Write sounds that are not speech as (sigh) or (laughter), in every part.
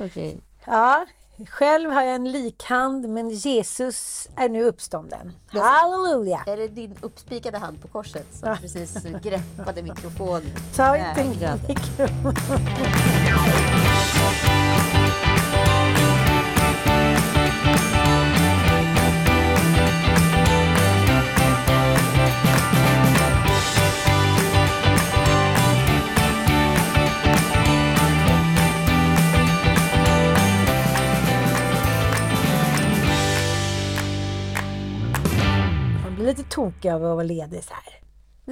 Okej. Ja, själv har jag en likhand, men Jesus är nu uppstånden. Halleluja! Är det din uppspikade hand på korset som precis greppade mikrofonen? Ta inte Vägrade. Tokig av att vara ledig så här.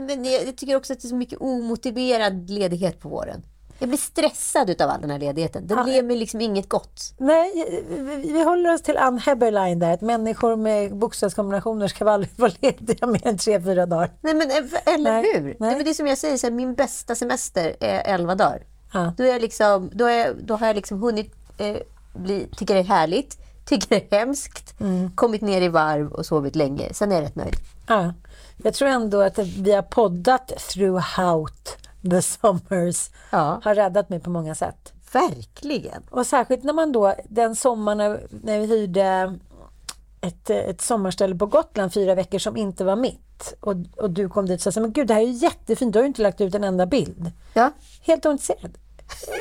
Men jag, tycker också att det är så mycket omotiverad ledighet på våren. Jag blir stressad utav all den här ledigheten. Den Ja. ger mig liksom inget gott. Nej, vi, vi håller oss till Ann Heberlein där, att människor med bokstavskombinationer ska aldrig vara lediga mer än tre, fyra dagar. Nej, men, eh, eller Nej, hur? nej. Nej. men det är som jag säger, så här, min bästa semester är 11 dagar. Ja. Då, är jag liksom, då, är, då har jag liksom hunnit eh, bli, tycker det är härligt, tycker det är hemskt, Mm. kommit ner i varv och sovit länge. Sen är jag rätt nöjd. Ja, jag tror ändå att vi har poddat throughout the summers Ja. har räddat mig på många sätt. Verkligen. Och särskilt när man då, den sommaren när, vi hyrde ett, ett sommarställe på Gotland fyra veckor som inte var mitt. Och, och du kom dit och sa, men gud det här är ju jättefint, du har ju inte lagt ut en enda bild. Ja. Helt ointresserad.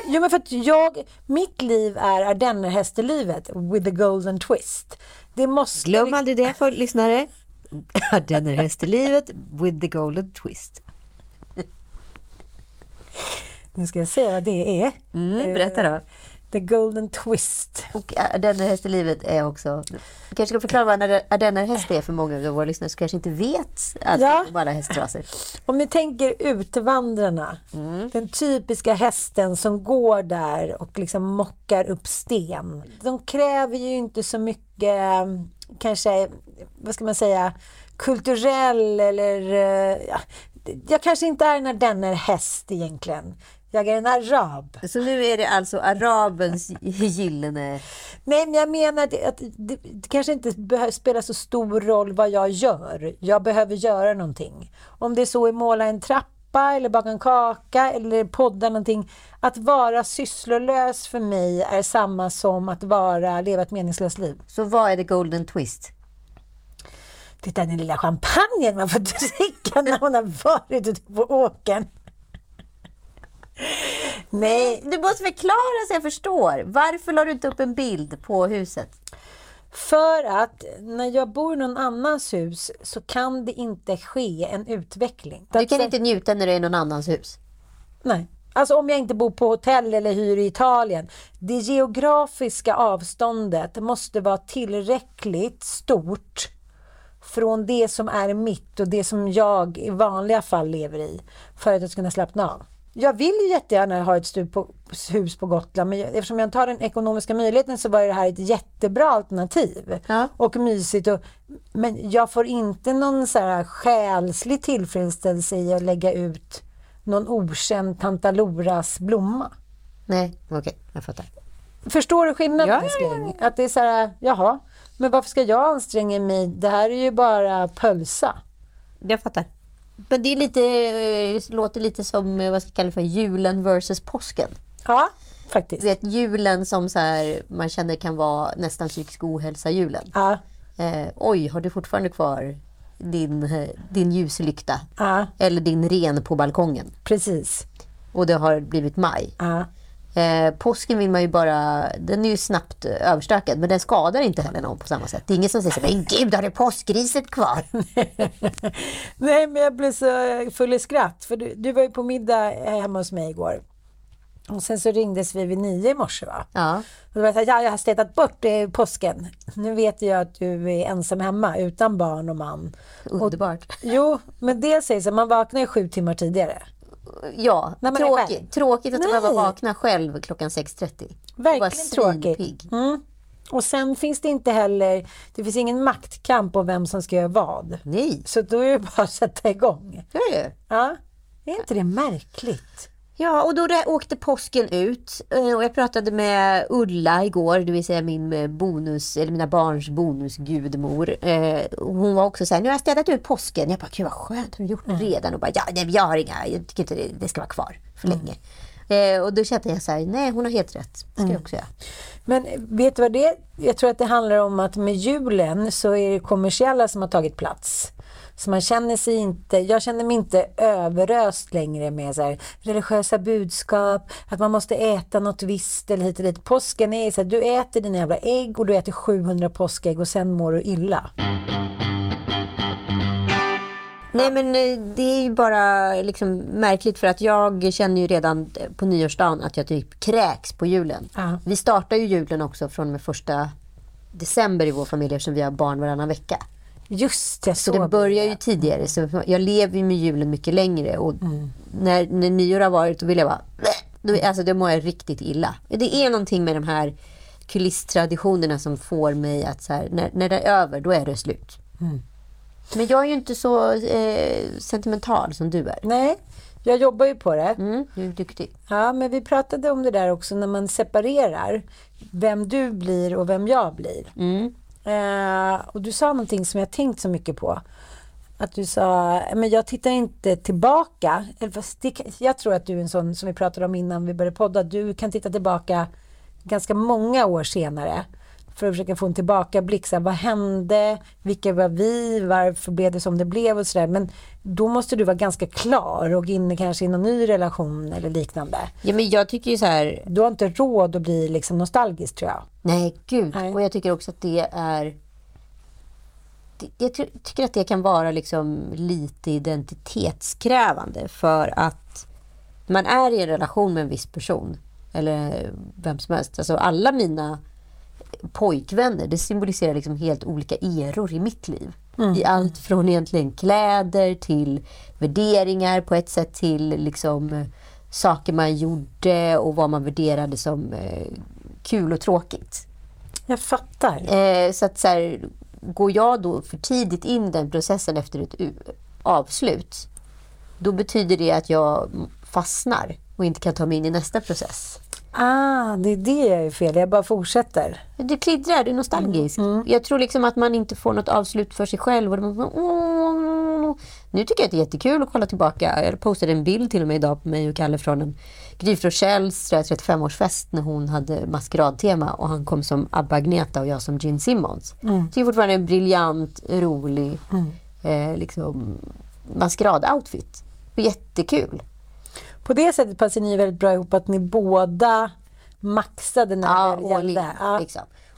Jo men för att jag, mitt liv är ardennerhästelivet with the golden twist. Det måste... Glöm aldrig det för lyssnare. Ardennerhästelivet with the golden twist. Nu ska jag säga vad det är. Mm, berätta då. The golden twist. Och ardennerhästelivet är också... Vi kanske ska förklara vad en ardennerhäst är för många av våra lyssnare som kanske inte vet allt Ja. om alla hästraser. Om ni tänker utvandrarna, den typiska hästen som går där och liksom mockar upp sten. De kräver ju inte så mycket, eh, kanske, vad ska man säga, kulturell eller... eh, Ja, jag kanske inte är en ardennerhäst egentligen. Jag är en arab. Så nu är det alltså arabens gyllene... Nej, men jag menar att, att det, det kanske inte behöver spela så stor roll vad jag gör. Jag behöver göra någonting. Om det är så att måla en trappa eller baka en kaka eller podda någonting. Att vara sysslolös för mig är samma som att vara, leva ett meningslöst liv. Så vad är the golden twist? Titta den lilla champagnen man får dricka när man har varit ute på åkern. Nej, Du måste förklara så jag förstår. Varför la du inte upp en bild på huset? För att när jag bor i någon annans hus så kan det inte ske en utveckling. Du kan inte njuta när du är i någon annans hus. Nej. Alltså om jag inte bor på hotell eller hyr i Italien. Det geografiska avståndet måste vara tillräckligt stort från det som är mitt och det som jag i vanliga fall lever i för att jag ska kunna slappna av. Jag vill ju jättegärna ha ett på, hus på Gotland men eftersom jag inte har den ekonomiska möjligheten så var det här ett jättebra alternativ. Ja. Och mysigt. Och, men jag får inte någon så här själslig tillfredsställelse i att lägga ut någon okänd Tantaloras blomma. Nej, okej, jag fattar. Förstår du skillnaden Ja, ja, ja? Att det är så här, jaha, men varför ska jag anstränga mig? Det här är ju bara pölsa. Jag fattar. Men det är lite, eh, låter lite som, eh, vad ska jag kalla för, julen versus påsken. Ja, faktiskt. Vet julen som så här, man känner kan vara nästan psykisk ohälsa-julen. Ja, Eh, oj, har du fortfarande kvar din, eh, din ljuslykta. Ja, Eller din ren på balkongen. precis. Och det har blivit maj. Ja. Eh, påsken vill man ju bara, den är ju snabbt eh, överstökad men den skadar inte heller någon på samma sätt. Det är ingen som säger så men gud har du påskriset kvar? (laughs) Nej, men jag blev så full i skratt. För du, du var ju på middag hemma hos mig igår. Och sen så ringdes vi vid nio i morse va? Ja. Och då var jag så här, ja, jag har städat bort eh, påsken. Nu vet jag att du är ensam hemma utan barn och man. Underbart. Jo, men det så, man vaknar ju sju timmar tidigare. Ja, tråkigt, tråkigt att Nej. behöva vakna själv klockan 6.30. Verkligen tråkigt. Mm. Och sen finns det inte heller, det finns ingen maktkamp om vem som ska göra vad. Nej, Så då är det bara att sätta igång. det är det. Ja, är inte det märkligt? Ja, och då åkte påsken ut eh, och jag pratade med Ulla igår, det vill säga min eh, bonus, eller mina barns bonusgudmor. Eh, Hon var också så här, nu har jag städat ut påsken. Jag bara, gud vad skönt, har du gjort det redan? Och bara, ja, nej, jag har inga, jag tycker inte det, det ska vara kvar för länge. Eh, och då kände jag så här, nej hon har helt rätt, ska jag också göra. Men vet du vad det är? Jag tror att det handlar om att med julen så är det kommersiella som har tagit plats. Så man känner sig inte, jag känner mig inte överöst längre med så här religiösa budskap, att man måste äta något visst eller hit och dit. Påsken är så här, du äter dina jävla ägg och du äter 700 påskägg och sen mår du illa. Nej men eh, det är ju bara liksom märkligt för att jag känner ju redan på nyårsdagen att jag typ kräks på julen. Ja. Vi startar ju julen också från och med första december i vår familj eftersom vi har barn varannan vecka. Just det, Så så. det börjar ju tidigare. Så jag lever ju med julen mycket längre. Och när, när nyår har varit då vill jag bara... Då, alltså då mår jag riktigt illa. Det är någonting med de här kulisstraditionerna som får mig att så här, när, när det är över, då är det slut. Men jag är ju inte så eh, sentimental som du är. Nej, jag jobbar ju på det. Mm, du är duktig. Ja, men vi pratade om det där också när man separerar. Vem du blir och vem jag blir. Eh, och du sa någonting som jag tänkt så mycket på. Att du sa, men jag tittar inte tillbaka. Det, jag tror att du är en sån som vi pratade om innan vi började podda. Du kan titta tillbaka ganska många år senare. För att försöka få en tillbakablick. Så här, vad hände? Vilka var vi? Varför blev det som det blev? Och så där. Men då måste du vara ganska klar och inne kanske i någon ny relation eller liknande. Ja, men jag tycker ju så här... Du har inte råd att bli liksom nostalgisk tror jag. Nej, gud. Nej. Och jag tycker också att det är... Jag ty- tycker att det kan vara liksom lite identitetskrävande för att man är i en relation med en viss person eller vem som helst. Alltså alla mina pojkvänner, det symboliserar liksom helt olika eror i mitt liv. I allt från egentligen kläder till värderingar på ett sätt till liksom eh, saker man gjorde och vad man värderade som eh, kul och tråkigt. Jag fattar. Eh, så att så här, går jag då för tidigt in den processen efter ett avslut, då betyder det att jag fastnar och inte kan ta mig in i nästa process. Ah, det är det jag är fel. Jag bara fortsätter. Du kliddrar, du är nostalgisk. Jag tror liksom att man inte får något avslut för sig själv. Och man, bara, åh. Nu tycker jag att det är jättekul att kolla tillbaka. Jag postade en bild till och med idag på mig och Kalle från en Gry Forssells tror jag, 35-årsfest när hon hade maskeradtema och han kom som Abba Agneta och jag som Gene Simmons. Mm. Det är fortfarande en briljant, rolig eh, liksom, maskerad-outfit. Jättekul. På det sättet passar ni väldigt bra ihop att ni båda maxade när Ja, det all in, gällde. Ja.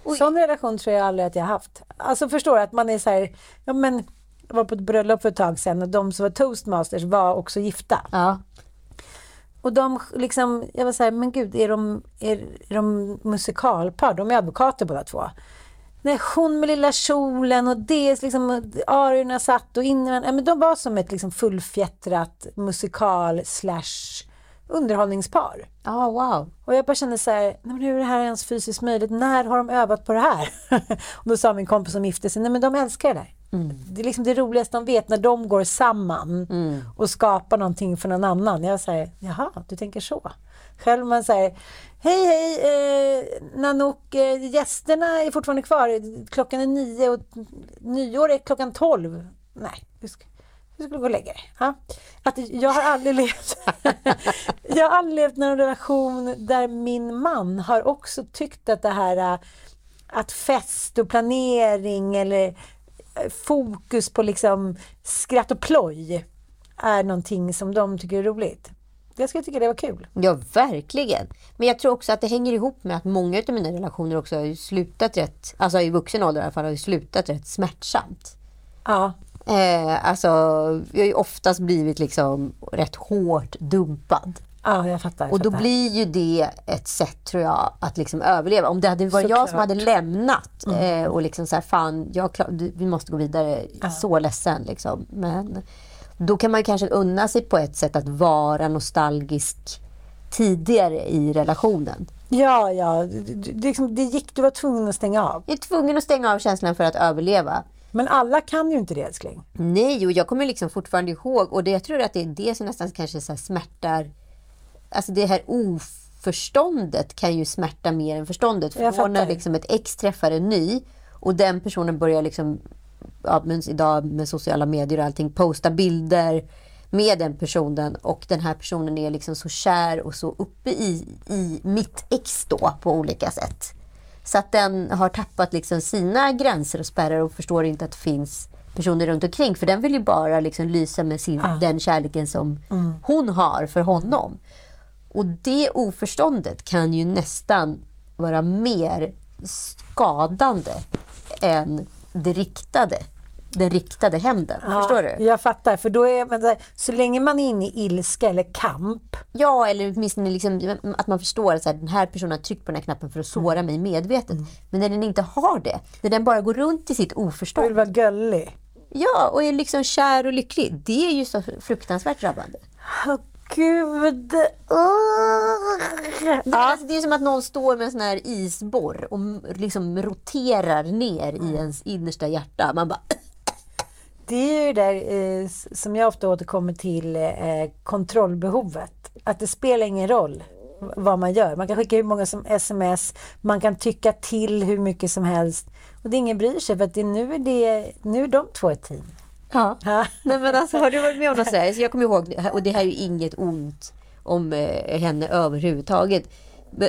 Och- Sån relation tror jag aldrig att jag haft. Alltså förstår du att man är så här, ja men jag var på ett bröllop för ett tag sedan och de som var toastmasters var också gifta. Ja. Och de liksom, jag var så här, men gud, är de, är, är de musikalpar? De är advokater båda två. Nej, hon med lilla kjolen och det, liksom, ariorna satt och innan, ja, men de var som ett liksom fullfjättrat musikal slash underhållningspar. Ja, wow. Och jag bara kände så här, nej men hur är det här ens fysiskt möjligt? När har de övat på det här? (laughs) och då sa min kompis som gifte sig, nej men de älskar det där. Det är liksom det roligaste de vet, när de går samman och skapar någonting för någon annan. Jag säger, jaha, du tänker så. Själv man säger, hej hej, eh, Nanook, eh, gästerna är fortfarande kvar. Klockan är nio och nyår är klockan tolv. Nej, du skulle gå och lägga dig. Ja. Att jag har aldrig levt (laughs) Jag har aldrig levt en relation där min man har också tyckt att det här äh, att fest och planering eller fokus på liksom skratt och ploj är någonting som de tycker är roligt. Jag skulle tycka det var kul. Ja, verkligen. Men jag tror också att det hänger ihop med att många av mina relationer också har slutat rätt, alltså i vuxen ålder i alla fall, har slutat rätt smärtsamt. Ja. Eh, alltså, jag har ju oftast blivit liksom rätt hårt dumpad. Ja, jag fattar. Jag Och då fattar. blir ju det ett sätt tror jag att liksom överleva. Om det hade varit jag som Såklart. hade lämnat eh, och liksom så här, fan, jag klar, vi måste gå vidare. Så ledsen liksom. Men då kan man kanske unna sig på ett sätt att vara nostalgisk tidigare i relationen. Ja, ja. Det, det, det liksom, det gick, du var tvungen att stänga av. Jag är tvungen att stänga av känslan för att överleva. Men alla kan ju inte det älskling. Nej, och jag kommer liksom fortfarande ihåg och det, jag tror att det är det som nästan kanske så smärtar. Alltså det här oförståndet kan ju smärta mer än förståndet. För när liksom ett ex träffar en ny och den personen börjar liksom, ja, men idag med sociala medier och allting, posta bilder med den personen och den här personen är liksom så kär och så uppe i, i mitt ex då på olika sätt. Så att den har tappat liksom sina gränser och spärrar och förstår inte att det finns personer runt omkring. För den vill ju bara liksom lysa med sin, den kärleken som hon har för honom. Och det oförståndet kan ju nästan vara mer skadande än det riktade. Den riktade hämnden. Förstår du? Jag fattar. För då är men, så länge man är inne i ilska eller kamp. Ja, eller åtminstone liksom, att man förstår att så här, den här personen har tryckt på den här knappen för att såra mig medvetet. Men när den inte har det, när den bara går runt i sitt Jag vill oförstånd. vara gullig. Ja, och är liksom kär och lycklig. Det är ju så fruktansvärt drabbande. Åh gud. Det, alltså, det är som att någon står med en sån här isborr och liksom roterar ner i ens innersta hjärta. Man bara... Det är ju det där eh, som jag ofta återkommer till, eh, kontrollbehovet. Att det spelar ingen roll vad man gör. Man kan skicka hur många som sms, man kan tycka till hur mycket som helst. Och det är ingen bryr sig för att det, nu, är det, nu är de två ett team. Ja. Ja. (laughs) Nej, men alltså, har du varit med om något sådär? Så jag kommer ihåg, och det här är ju inget ont om eh, henne överhuvudtaget.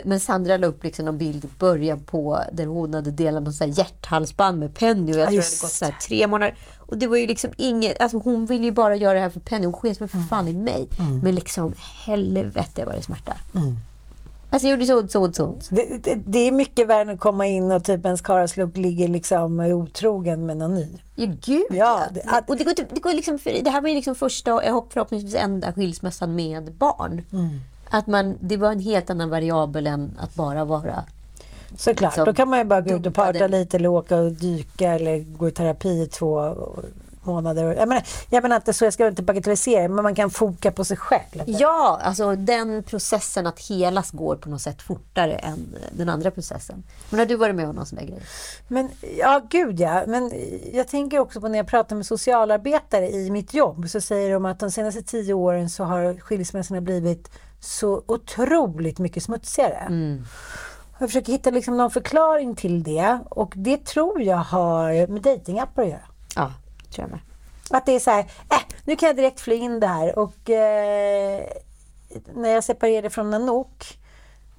Men, Sandra la upp liksom en bild i början på där hon hade delat här hjärthalsband med Penny och jag tror det hade gått så tre månader. Och det var ju liksom inget, alltså hon ville ju bara göra det här för Penny, hon sket väl för fan i mig. Men liksom helvete vad det smärtar. Alltså jag gjorde så så så. Det, det, det är mycket värre än att komma in och typ ens karlslok ligger liksom otrogen med någon ny. Ja, gud Ja, det- att- Och det, går, typ- det, går liksom, det här var ju liksom första och förhoppningsvis enda skilsmässan med barn. Mm. Att man, det var en helt annan variabel än att bara vara... Såklart, Liksom, då kan man ju bara gå ut och parta lite eller åka och dyka eller gå i terapi i två månader. Jag menar, jag menar inte så, jag ska inte bagatellisera men man kan foka på sig själv. Ja, alltså den processen att helas går på något sätt fortare än den andra processen. Men har du varit med om någon sån där grej? Men ja, gud ja. Men jag tänker också på när jag pratar med socialarbetare i mitt jobb så säger de att de senaste tio åren så har skilsmässorna blivit så otroligt mycket smutsigare. Jag försöker hitta liksom någon förklaring till det och det tror jag har med datingappar att göra. Ja, tror jag med. Att det är så här, äh, nu kan jag direkt fly in det här och eh, när jag separerade från Nanook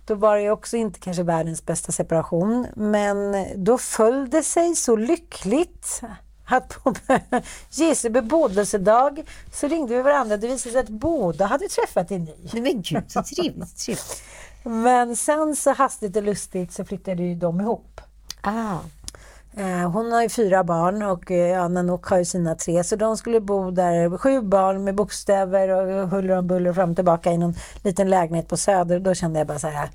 då var det ju också inte kanske världens bästa separation men då föll det sig så lyckligt att på (laughs) Jesu bebådelsedag så ringde vi varandra. Det visade sig att båda hade träffat en ny. Men gud, så trevligt. trevligt. Men sen så hastigt och lustigt så flyttade ju de ihop. Ah. Eh, Hon har ju fyra barn och eh, ja, Nanook har ju sina tre. Så de skulle bo där, sju barn med bokstäver och huller om buller fram och tillbaka i någon liten lägenhet på Söder. Då kände jag bara så här.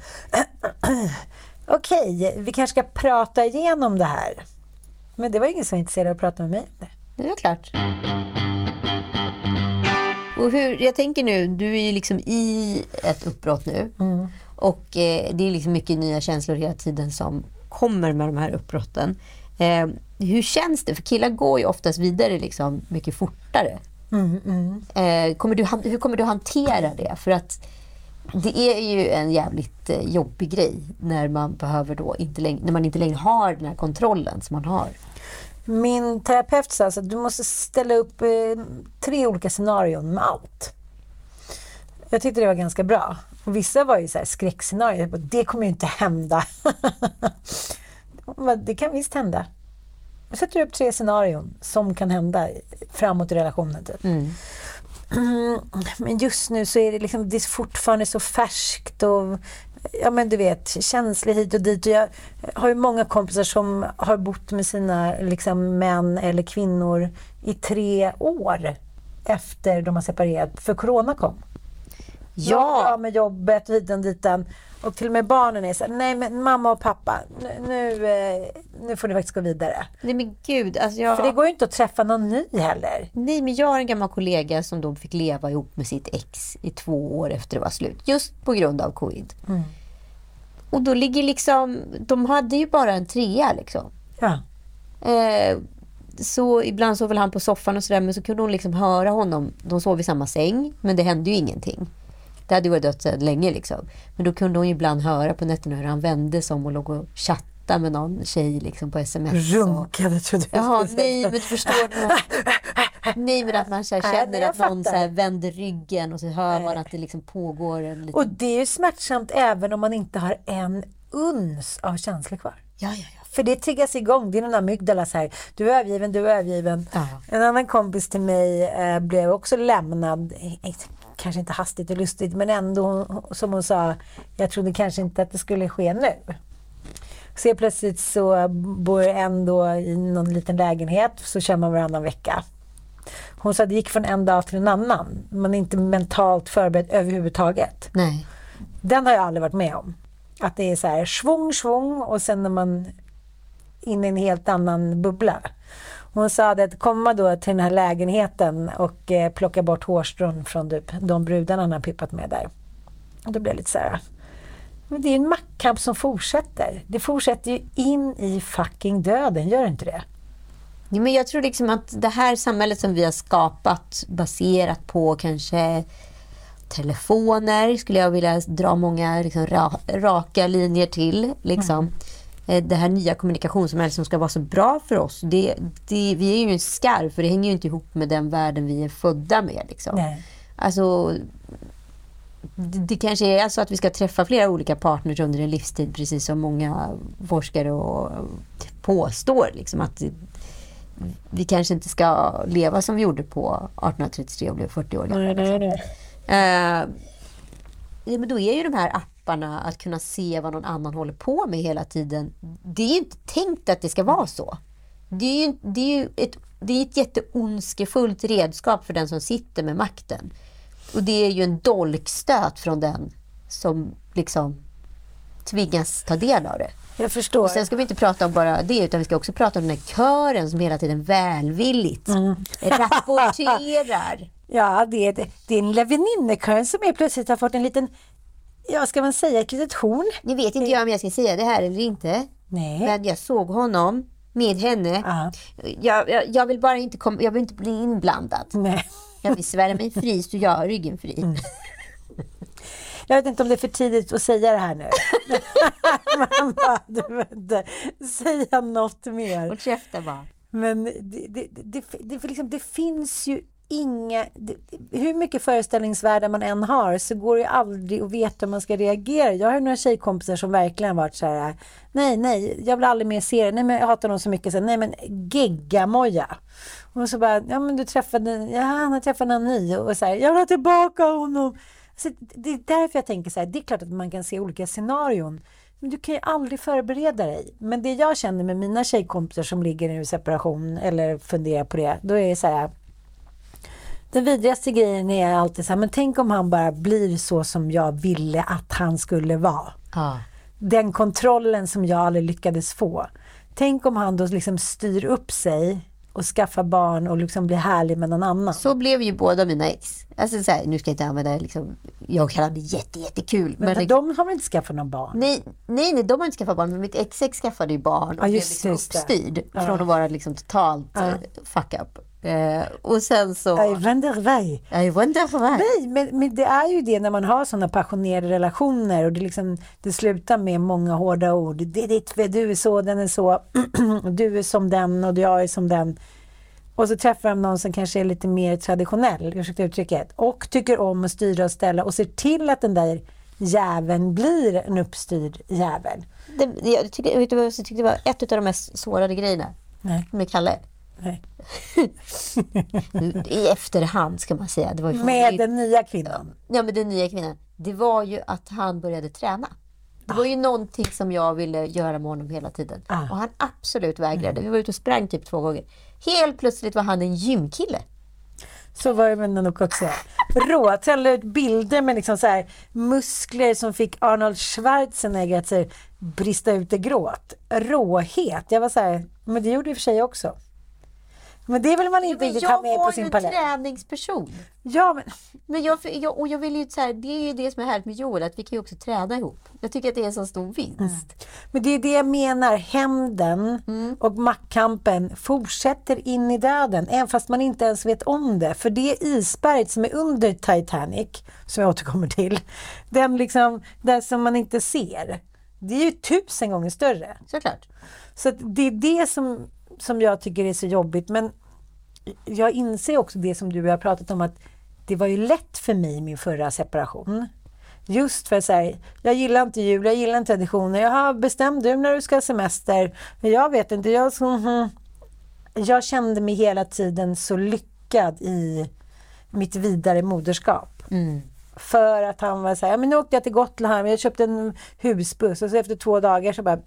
(clears throat) Okej, vi kanske ska prata igenom det här. Men det var ingen som var intresserad av att prata med mig om det. Det är klart. Och hur, jag tänker nu, du är ju liksom i ett uppbrott nu. Och eh, det är liksom mycket nya känslor hela tiden som kommer med de här uppbrotten. Eh, hur känns det? För killar går ju oftast vidare liksom mycket fortare. Eh, kommer du, hur kommer du hantera det? För att det är ju en jävligt eh, jobbig grej när man behöver då inte längre, när man inte längre har den här kontrollen som man har. Min terapeut sa att du måste ställa upp eh, tre olika scenarion med allt. Jag tyckte det var ganska bra. Och vissa var ju så här skräckscenarier. Det kommer ju inte hända. (laughs) Det kan visst hända. Jag sätter upp tre scenarion som kan hända framåt i relationen. Typ. Mm, (clears throat) men just nu så är det, liksom, det är fortfarande så färskt och ja men du vet, känslig hit och dit. Och jag har ju många kompisar som har bott med sina liksom, män eller kvinnor i tre år efter de har separerat, för corona kom. Ja! Jag med jobbet, hit och dit. Och till och med barnen är så här, nej men mamma och pappa, nu, nu, eh, nu får ni faktiskt gå vidare. Nej men gud. Alltså jag... För det går ju inte att träffa någon ny heller. Nej men jag har en gammal kollega som då fick leva ihop med sitt ex i två år efter det var slut. Just på grund av covid. Mm. Och då ligger liksom, de hade ju bara en trea liksom. Ja. Eh, så ibland sov väl han på soffan och sådär, men så kunde hon liksom höra honom. De sov i samma säng, men det hände ju ingenting. Det hade varit dött sedan länge liksom. Men då kunde hon ibland höra på nätterna hur han vände sig om och låg och chattade med någon tjej liksom på sms. Runkade trodde jag Jaha, nej men du förstår. nej men att man så känner att någon så här, vänder ryggen och så hör man att det liksom pågår en liten... Och det är ju smärtsamt även om man inte har en uns av känslor kvar. Ja, ja, ja. För det triggas igång. Det är den amygdala så här. Du är övergiven, du är övergiven. Ja. En annan kompis till mig eh, blev också lämnad kanske inte hastigt och lustigt, men ändå som hon sa, jag trodde kanske inte att det skulle ske nu. Så plötsligt så bor en då i någon liten lägenhet, så kör man varannan vecka. Hon sa att det gick från en dag till en annan. Man är inte mentalt förberedd överhuvudtaget. Nej. Den har jag aldrig varit med om. Att det är så här svung, svung och sen när man in i en helt annan bubbla. Hon sa att komma då till den här lägenheten och eh, plocka bort hårstrån från typ, de brudarna han har pippat med där. Och då blev det lite så här. Men det är en maktkamp som fortsätter. Det fortsätter ju in i fucking döden, gör det inte det? Ja, men jag tror liksom att det här samhället som vi har skapat baserat på kanske telefoner skulle jag vilja dra många liksom, ra, raka linjer till. Liksom. Mm. Eh, det här nya kommunikationssamhället som ska vara så bra för oss. Det, det, vi är ju en skarv, för det hänger ju inte ihop med den världen vi är födda med. Liksom. Nej. Alltså, det, det, kanske är så att vi ska träffa flera olika partners under en livstid, precis som många forskare och påstår. Liksom, att vi kanske inte ska leva som vi gjorde på 1833 och blev 40 år gamla. Nej, nej, nej. Uh, ja, men då är ju de här apparna att kunna se vad någon annan håller på med hela tiden. Det är ju inte tänkt att det ska vara så. Det är ju, det är ju ett, det är ett jätteondskefullt redskap för den som sitter med makten. Och det är ju en dolkstöt från den som liksom tvingas ta del av det. Jag förstår. Och sen ska vi inte prata om bara det, utan vi ska också prata om den här kören som hela tiden välvilligt mm. rapporterar. (laughs) ja, det är, det är en väninnekör som är plötsligt har fått en liten ja, ska man säga ett litet horn? Nu vet inte jag om jag ska säga det här eller inte. Nej. Men jag såg honom med henne. Jag, jag, jag, vill bara inte, kom, jag vill inte bli inblandad. Nej. Jag vill svära mig fri så jag har ryggen fri. Mm. Jag vet inte om det är för tidigt att säga det här nu. (laughs) Man bara, du vet inte, säga något mer. Håll käften bara. Men det, det, det, det, liksom, det finns ju inga... Hur mycket föreställningsvärde man än har så går det aldrig att veta hur man ska reagera. Jag har några tjejkompisar som verkligen varit så här... Nej, nej, jag vill aldrig mer se det. Nej, men jag hatar honom så mycket. Så, nej, men geggamoja. Och så bara, ja men du träffade... Ja, han har träffat någon ny. Och så här, jag vill ha tillbaka honom. Så det är därför jag tänker så här, det är klart att man kan se olika scenarion. Men du kan ju aldrig förbereda dig. Men det jag känner med mina tjejkompisar som ligger i separation eller funderar på det, då är det så här den vidrigaste grejen är alltid så här, men tänk om han bara blir så som jag ville att han skulle vara. Ah. Den kontrollen som jag aldrig lyckades få. Tänk om han då liksom styr upp sig och skaffar barn och liksom blir härlig med någon annan. Så blev ju båda mina ex. Alltså så här, nu ska jag inte använda liksom, jag kallar det jätte, jättekul. Men, men liksom, de har väl inte skaffat någon barn? Nej, nej, nej, de har inte skaffat barn. Men mitt ex-ex skaffade ju barn och ja, just, blev liksom uppstyrd. Ja. Från att vara liksom totalt ja. fuck up. Eh, och sen så... Jag wonder why. Jag wonder why. Nej, men, men det är ju det när man har sådana passionerade relationer och det, liksom, det slutar med många hårda ord. Det är ditt, du är så, den är så, (clears throat) du är som den och jag är som den. Och så träffar de någon som kanske är lite mer traditionell, ursäkta uttrycket, och tycker om att styra och ställa och ser till att den där jäveln blir en uppstyrd jävel. Det, jag, tyckte, jag tyckte det var ett av de mest sårade grejerna Nej. Med Kalle? Nej. (laughs) I efterhand ska man säga. Det var ju Med den nya kvinnan. Ja, med den nya kvinnan. Det var ju att han började träna. Det var ju någonting som jag ville göra med honom hela tiden. Ah. Och han absolut vägrade. Vi var ute och sprang typ två gånger. Helt plötsligt var han en gymkille. Så var det med Nanook också. Rå. Jag la ut bilder med liksom så här muskler som fick Arnold Schwarzenegger att här, brista ut i gråt. Råhet. Jag var så här, men det gjorde i och för sig också. Men det vill man inte Men riktigt jag ha med var på sin en palett. träningsperson. Ja, men Men jag, jag, och jag vill ju så här, det är ju det som är härligt med Joel, att vi kan ju också träna ihop. Jag tycker att det är en så stor vinst. Men det är det jag menar. Hämnden och maktkampen fortsätter in i döden, även fast man inte ens vet om det. För det isberget som är under Titanic, som jag återkommer till, den liksom, det som man inte ser, det är ju tusen gånger större. Såklart. Så det är det som, som jag tycker är så jobbigt. Men jag inser också det som du och jag har pratat om, att det var ju lätt för mig i min förra separation. Just för att säga, jag gillar inte jul, jag gillar inte traditioner. Jaha, bestäm du när du ska ha semester. Men jag vet inte, jag, så, (laughs) jag kände mig hela tiden så lyckad i mitt vidare moderskap. Mm. För att han var så här, ja, men nu åkte jag till Gotland jag köpte en husbuss och så efter två dagar så bara,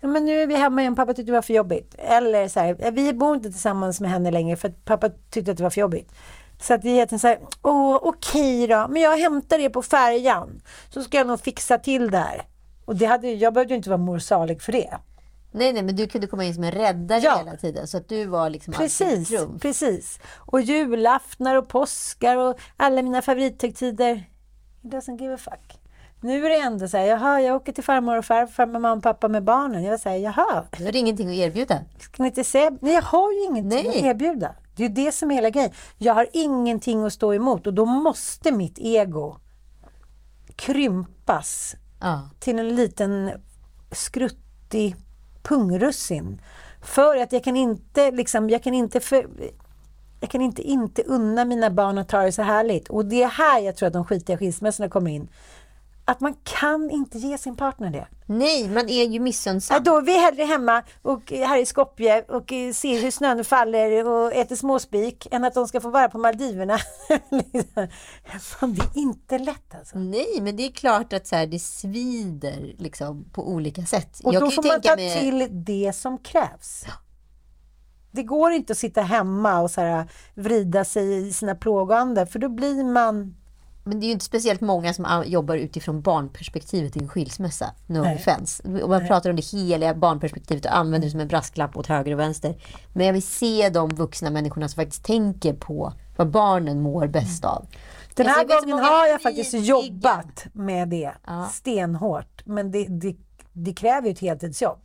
ja, men nu är vi hemma igen, pappa tyckte det var för jobbigt. Eller så här, vi bor inte tillsammans med henne längre för att pappa tyckte att det var för jobbigt. Så att så här, åh okej då, men jag hämtar det på färjan. Så ska jag nog fixa till där. Och det hade, jag behövde ju inte vara mor salig för det. Nej, nej, men du kunde komma in som en räddare Ja. hela tiden. Så att du var liksom Precis, precis. Och julaftnar och påskar och alla mina favorithögtider. Doesn't give a fuck. Nu är det ändå så här, jaha, jag åker till farmor och farfar med mamma och pappa med barnen. Jag säger, jaha, Du hade ingenting att erbjuda. ska ni inte se? Nej, jag har ju ingenting Nej. att erbjuda. Det är ju det som är hela grejen. Jag har ingenting att stå emot och då måste mitt ego krympas Ja. till en liten skruttig pungrussin. För att jag kan inte liksom, jag kan inte för, jag kan inte inte unna mina barn att ha det så härligt. Och det är här jag tror att de skitiga skilsmässorna kommer in. Att man kan inte ge sin partner det. Nej, man är ju Ja, missunnsam. då är vi hellre hemma och här i Skopje och ser hur snön faller och äter småspik än att de ska få vara på Maldiverna. (laughs) Fan, det är inte lätt alltså. Nej, men det är klart att så här, det svider liksom, på olika sätt. Och Jag då får man ta mig- till det som krävs. Det går inte att sitta hemma och så här, vrida sig i sina plågoande för då blir man... Men det är ju inte speciellt många som jobbar utifrån barnperspektivet i en skilsmässa. No Nej. offense. Och man pratar om det heliga barnperspektivet och använder det som en brasklapp åt höger och vänster. Men jag vill se de vuxna människorna som faktiskt tänker på vad barnen mår bäst av. Den Alltså, här jag vet så gången har jag faktiskt jobbat med det stenhårt. Men det, det, det kräver ju ett heltidsjobb.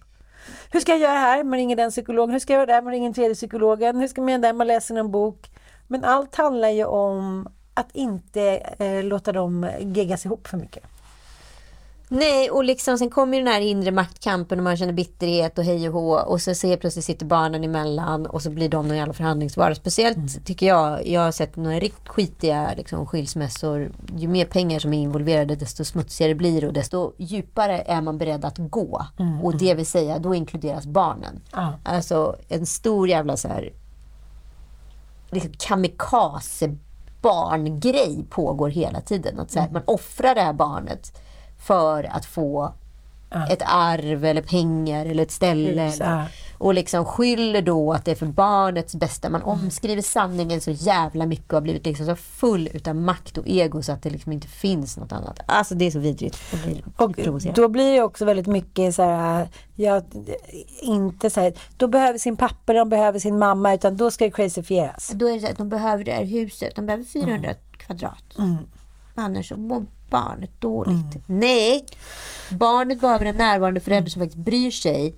Hur ska jag göra här? Man ringer den psykologen. Hur ska jag göra där? Man ringer den tredje psykologen. Hur ska man göra där? Man läser en bok. Men allt handlar ju om att inte eh, låta dem geggas ihop för mycket. Nej, och liksom, sen kommer ju den här inre maktkampen och man känner bitterhet och hej och hå. Och så ser plötsligt sitter barnen emellan och så blir de någon jävla förhandlingsvara. Speciellt tycker jag, jag har sett några riktigt skitiga liksom, skilsmässor. Ju mer pengar som är involverade desto smutsigare blir det och desto djupare är man beredd att gå. Och det vill säga, då inkluderas barnen. Ja. Alltså en stor jävla så här liksom kamikaze barngrej pågår hela tiden. Att så här, Man offrar det här barnet för att få ett arv eller pengar eller ett ställe. Hus, eller, ja. och liksom skyller då att det är för barnets bästa. Man omskriver sanningen så jävla mycket och har blivit liksom så full utav makt och ego så att det liksom inte finns något annat. Alltså det är så vidrigt. Och då blir det också väldigt mycket så här, ja, inte så här, då behöver sin pappa, de behöver sin mamma, utan då ska det crazifieras. Då är det så att de behöver det här huset. De behöver 400 kvadrat. Annars så barnet dåligt. Nej! Barnet behöver en närvarande förälder som faktiskt bryr sig.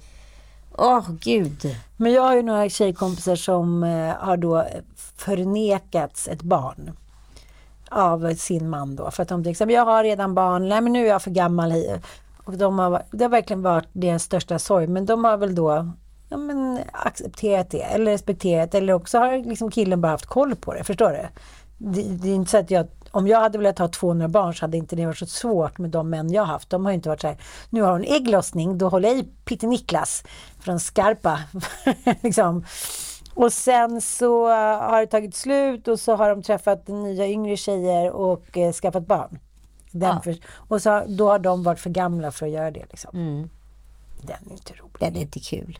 Åh, gud. Men jag har ju några tjejkompisar som eh, har då förnekats ett barn av sin man då. För att de tycker jag har redan barn, nej men nu är jag för gammal. hit." Och de har, det har verkligen varit deras största sorg. Men de har väl då ja, men, accepterat det eller respekterat eller också har liksom killen bara haft koll på det. Förstår du? Det, det är inte så att jag om jag hade velat ha 200 barn så hade inte det varit så svårt med de män jag haft. De har inte varit så här, nu har hon ägglossning, då håller jag i Pitti Niklas från Skarpa. (laughs) liksom. Och sen så har det tagit slut och så har de träffat nya yngre tjejer och eh, skaffat barn. Den Ja. och så, då har de varit för gamla för att göra det. Liksom. Den är inte rolig. Den är inte kul.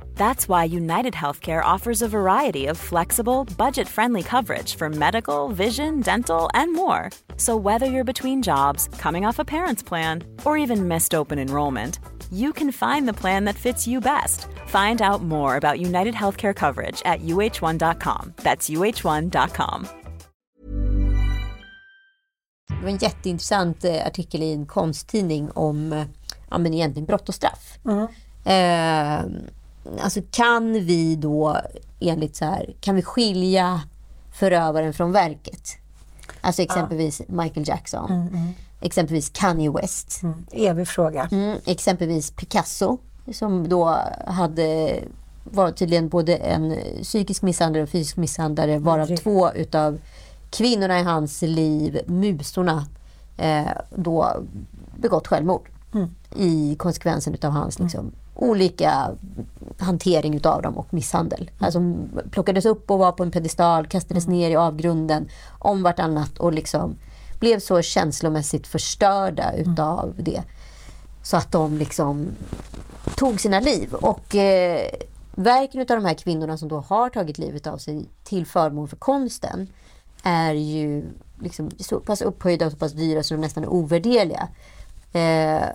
That's why United Healthcare offers a variety of flexible, budget friendly coverage for medical, vision, dental, and more. So, whether you're between jobs, coming off a parent's plan, or even missed open enrollment, you can find the plan that fits you best. Find out more about United Healthcare coverage at uh1.com. That's uh1.com. Det var en jätteintressant eh, artikel i en konsttidning om eh, ja, men egentligen brott och straff. Eh, alltså kan vi då enligt så här, kan vi skilja förövaren från verket? Alltså exempelvis Michael Jackson. Exempelvis Kanye West. Evig fråga. Mm, exempelvis Picasso som då hade var tydligen både en psykisk misshandlare och fysisk misshandlare varav Aldrig. två utav kvinnorna i hans liv, musorna, eh, då begått självmord i konsekvensen utav hans liksom, olika hantering utav dem och misshandel. Alltså plockades upp och var på en pedestal, kastades ner i avgrunden om vartannat och liksom blev så känslomässigt förstörda utav det. Så att de liksom tog sina liv. Och eh, verken av de här kvinnorna som då har tagit livet av sig till förmån för konsten är ju liksom så pass upphöjda och så pass dyra så de nästan är ovärderliga. Eh,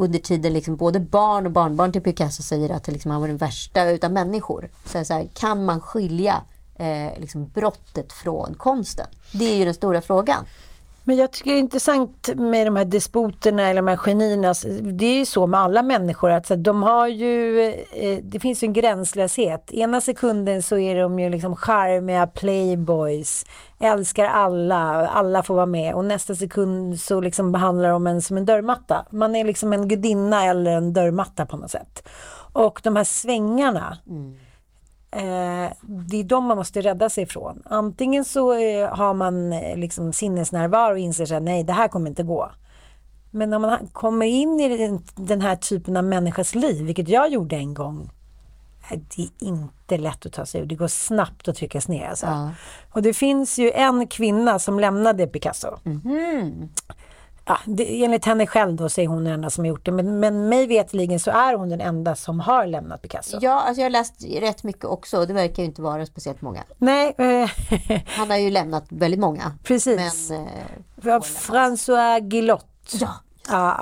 under tiden liksom både barn och barnbarn till Picasso säger att liksom han var den värsta utav människor. Så, så här, kan man skilja eh, liksom brottet från konsten? Det är ju den stora frågan. Men jag tycker det är intressant med de här despoterna eller de här genierna. Alltså, det är ju så med alla människor att de har ju, eh, det finns ju en gränslöshet. Ena sekunden så är de ju liksom charmiga playboys, älskar alla, alla får vara med och nästa sekund så liksom behandlar de en som en dörrmatta. Man är liksom en gudinna eller en dörrmatta på något sätt. Och de här svängarna, mm. Eh, det är de man måste rädda sig ifrån. Antingen så eh, har man eh, liksom sinnesnärvaro och inser sig nej det här kommer inte gå. Men när man kommer in i den, den här typen av människas liv, vilket jag gjorde en gång, eh, det är inte lätt att ta sig ur. Det går snabbt att tryckas ner. Alltså. Ja. Och det finns ju en kvinna som lämnade Picasso. Ja, det, enligt henne själv då så är hon den enda som har gjort det. Men, men mig vetligen så är hon den enda som har lämnat Picasso. Ja, alltså jag har läst rätt mycket också. Det verkar ju inte vara speciellt många. Nej, eh, (laughs) Han har ju lämnat väldigt många. precis. Men, eh, François Guillot. ja. Ja,